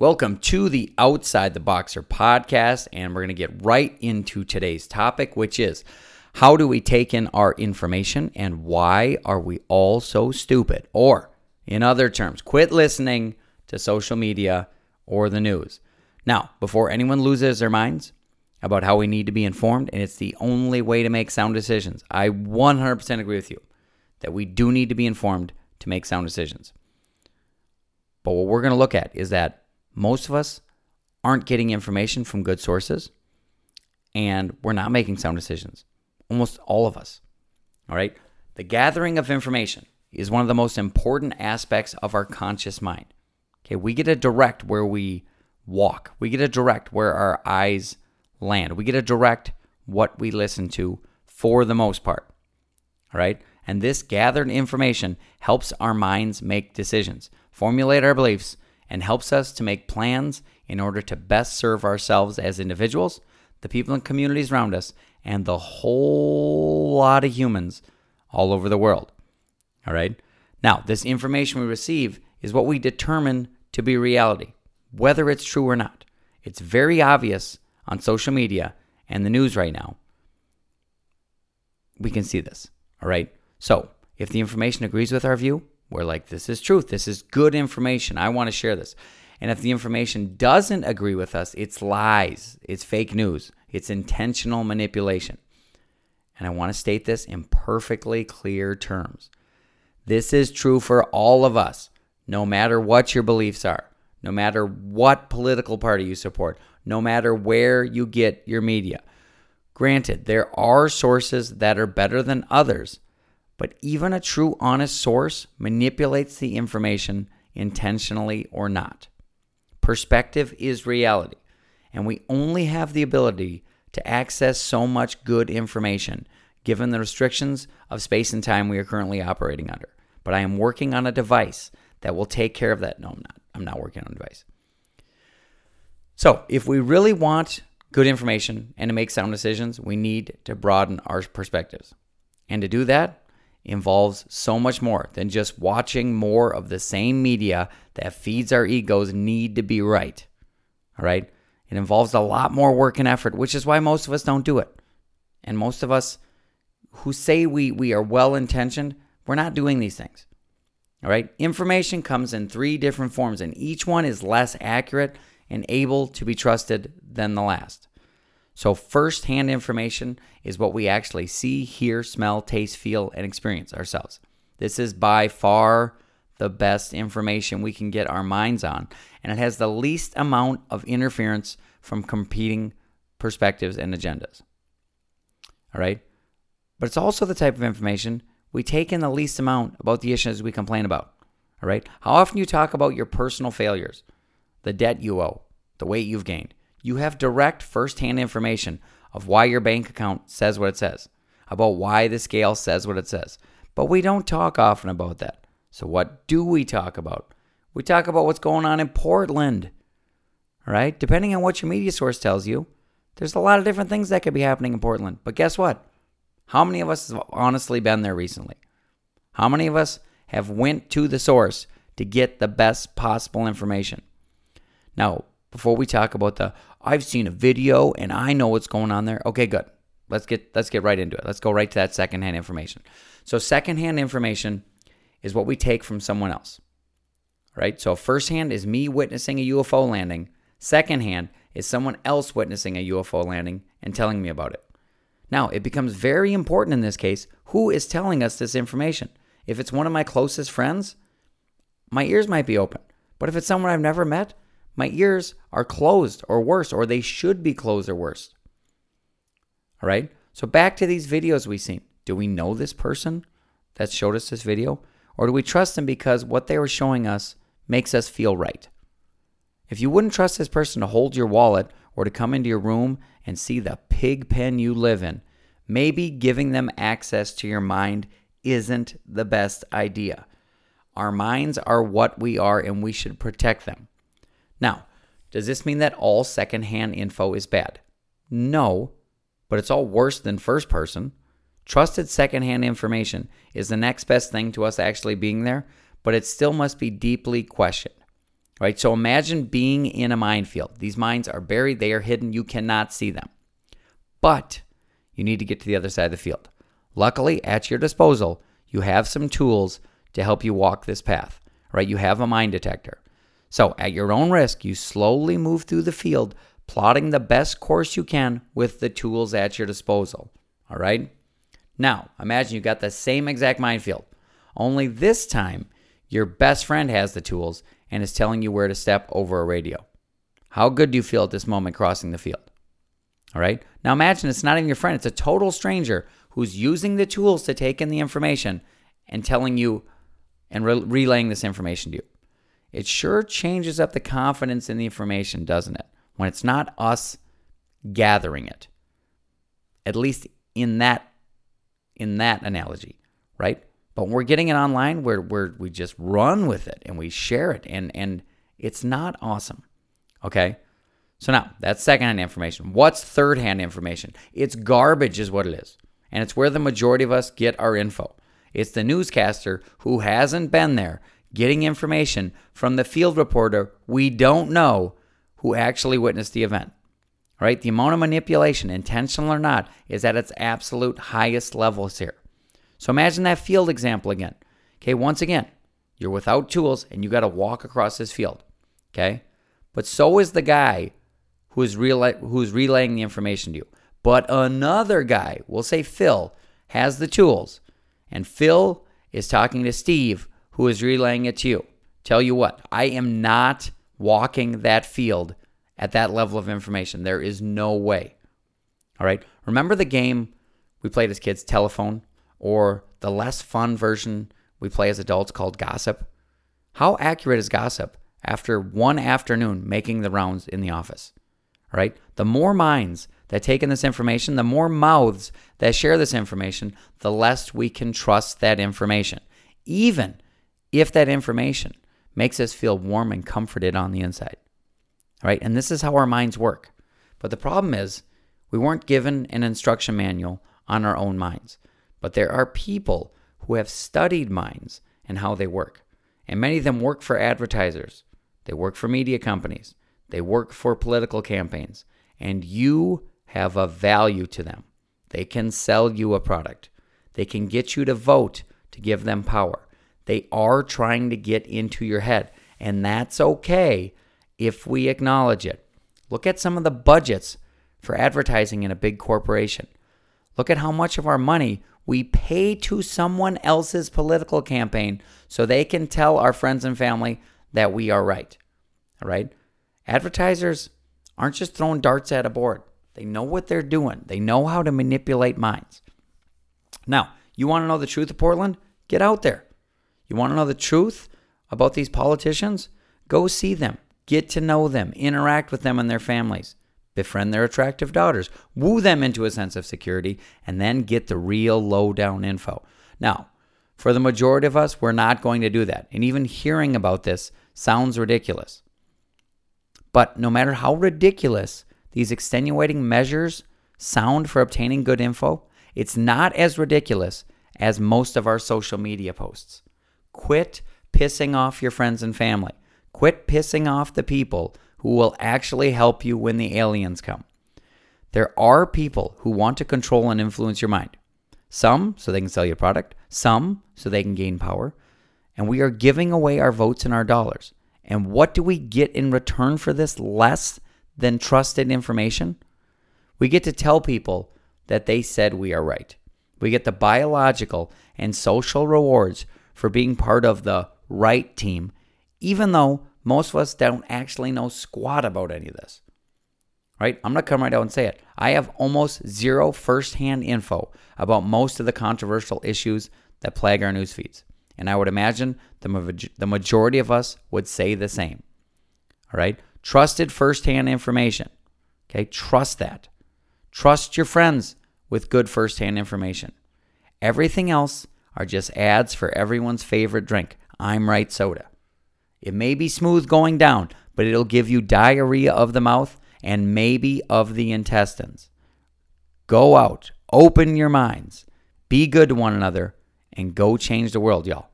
Welcome to the Outside the Boxer podcast, and we're going to get right into today's topic, which is how do we take in our information and why are we all so stupid? Or, in other terms, quit listening to social media or the news. Now, before anyone loses their minds about how we need to be informed, and it's the only way to make sound decisions, I 100% agree with you that we do need to be informed to make sound decisions. But what we're going to look at is that most of us aren't getting information from good sources and we're not making sound decisions. Almost all of us. All right? The gathering of information is one of the most important aspects of our conscious mind. Okay, we get a direct where we walk. We get a direct where our eyes land. We get a direct what we listen to for the most part. All right? And this gathered information helps our minds make decisions, formulate our beliefs, and helps us to make plans in order to best serve ourselves as individuals, the people and communities around us, and the whole lot of humans all over the world. All right? Now, this information we receive is what we determine to be reality, whether it's true or not. It's very obvious on social media and the news right now. We can see this. All right? So, if the information agrees with our view, we're like, this is truth. This is good information. I want to share this. And if the information doesn't agree with us, it's lies, it's fake news, it's intentional manipulation. And I want to state this in perfectly clear terms. This is true for all of us, no matter what your beliefs are, no matter what political party you support, no matter where you get your media. Granted, there are sources that are better than others, but even a true honest source manipulates the information intentionally or not. Perspective is reality, and we only have the ability to access so much good information given the restrictions of space and time we are currently operating under. But I am working on a device that will take care of that. No, I'm not. I'm not working on a device. So, if we really want good information and to make sound decisions, we need to broaden our perspectives. And to do that, involves so much more than just watching more of the same media that feeds our egos need to be right. All right? It involves a lot more work and effort, which is why most of us don't do it. And most of us who say we, we are well intentioned, we're not doing these things. All right? Information comes in three different forms, and each one is less accurate and able to be trusted than the last. So, firsthand information is what we actually see, hear, smell, taste, feel, and experience ourselves. This is by far the best information we can get our minds on, and it has the least amount of interference from competing perspectives and agendas. All right? But it's also the type of information we take in the least amount about the issues we complain about. All right? How often you talk about your personal failures, the debt you owe, the weight you've gained, you have direct firsthand information of why your bank account says what it says, about why the scale says what it says. But we don't talk often about that. So, what do we talk about? We talk about what's going on in Portland, right? Depending on what your media source tells you, there's a lot of different things that could be happening in Portland. But guess what? How many of us have honestly been there recently? How many of us have went to the source to get the best possible information? Now, before we talk about the I've seen a video and I know what's going on there. Okay, good. Let's get let's get right into it. Let's go right to that secondhand information. So secondhand information is what we take from someone else. Right? So firsthand is me witnessing a UFO landing. Secondhand is someone else witnessing a UFO landing and telling me about it. Now, it becomes very important in this case who is telling us this information. If it's one of my closest friends, my ears might be open. But if it's someone I've never met, my ears are closed or worse, or they should be closed or worse. All right. So back to these videos we've seen. Do we know this person that showed us this video? Or do we trust them because what they were showing us makes us feel right? If you wouldn't trust this person to hold your wallet or to come into your room and see the pig pen you live in, maybe giving them access to your mind isn't the best idea. Our minds are what we are and we should protect them. Now, does this mean that all secondhand info is bad? No, but it's all worse than first person. Trusted secondhand information is the next best thing to us actually being there, but it still must be deeply questioned. Right? So imagine being in a minefield. These mines are buried, they are hidden, you cannot see them. But you need to get to the other side of the field. Luckily, at your disposal, you have some tools to help you walk this path. Right? You have a mine detector. So, at your own risk, you slowly move through the field, plotting the best course you can with the tools at your disposal. All right? Now, imagine you got the same exact minefield, only this time your best friend has the tools and is telling you where to step over a radio. How good do you feel at this moment crossing the field? All right? Now imagine it's not even your friend, it's a total stranger who's using the tools to take in the information and telling you and re- relaying this information to you. It sure changes up the confidence in the information, doesn't it? When it's not us gathering it. At least in that in that analogy, right? But when we're getting it online, where we just run with it and we share it, and and it's not awesome. Okay. So now that's secondhand information. What's third-hand information? It's garbage, is what it is, and it's where the majority of us get our info. It's the newscaster who hasn't been there getting information from the field reporter we don't know who actually witnessed the event. Right? The amount of manipulation, intentional or not, is at its absolute highest levels here. So imagine that field example again. Okay, once again, you're without tools and you got to walk across this field. Okay? But so is the guy who's, relay- who's relaying the information to you. But another guy, we'll say Phil, has the tools. And Phil is talking to Steve, who is relaying it to you. Tell you what, I am not walking that field at that level of information. There is no way. All right. Remember the game we played as kids, Telephone, or the less fun version we play as adults called Gossip? How accurate is Gossip after one afternoon making the rounds in the office? All right. The more minds that take in this information, the more mouths that share this information, the less we can trust that information. Even if that information makes us feel warm and comforted on the inside right? And this is how our minds work. But the problem is, we weren't given an instruction manual on our own minds. But there are people who have studied minds and how they work. And many of them work for advertisers, they work for media companies, they work for political campaigns. And you have a value to them. They can sell you a product, they can get you to vote to give them power. They are trying to get into your head. And that's okay if we acknowledge it. Look at some of the budgets for advertising in a big corporation. Look at how much of our money we pay to someone else's political campaign so they can tell our friends and family that we are right. All right? Advertisers aren't just throwing darts at a board. They know what they're doing. They know how to manipulate minds. Now, you want to know the truth of Portland? Get out there. You want to know the truth about these politicians? Go see them. Get to know them, interact with them and their families, befriend their attractive daughters, woo them into a sense of security, and then get the real lowdown info. Now, for the majority of us, we're not going to do that. And even hearing about this sounds ridiculous. But no matter how ridiculous these extenuating measures sound for obtaining good info, it's not as ridiculous as most of our social media posts. Quit pissing off your friends and family. Quit pissing off the people who will actually help you when the aliens come. There are people who want to control and influence your mind. Some so they can sell your product, some so they can gain power. And we are giving away our votes and our dollars. And what do we get in return for this less than trusted information? We get to tell people that they said we are right. We get the biological and social rewards for being part of the right team even though most of us don't actually know squat about any of this. Right? I'm going to come right out and say it. I have almost zero firsthand info about most of the controversial issues that plague our news feeds. And I would imagine the, the majority of us would say the same. All right? Trusted firsthand information. Okay? Trust that. Trust your friends with good firsthand information. Everything else are just ads for everyone's favorite drink. I'm right soda. It may be smooth going down, but it'll give you diarrhea of the mouth and maybe of the intestines. Go out, open your minds, be good to one another, and go change the world, y'all.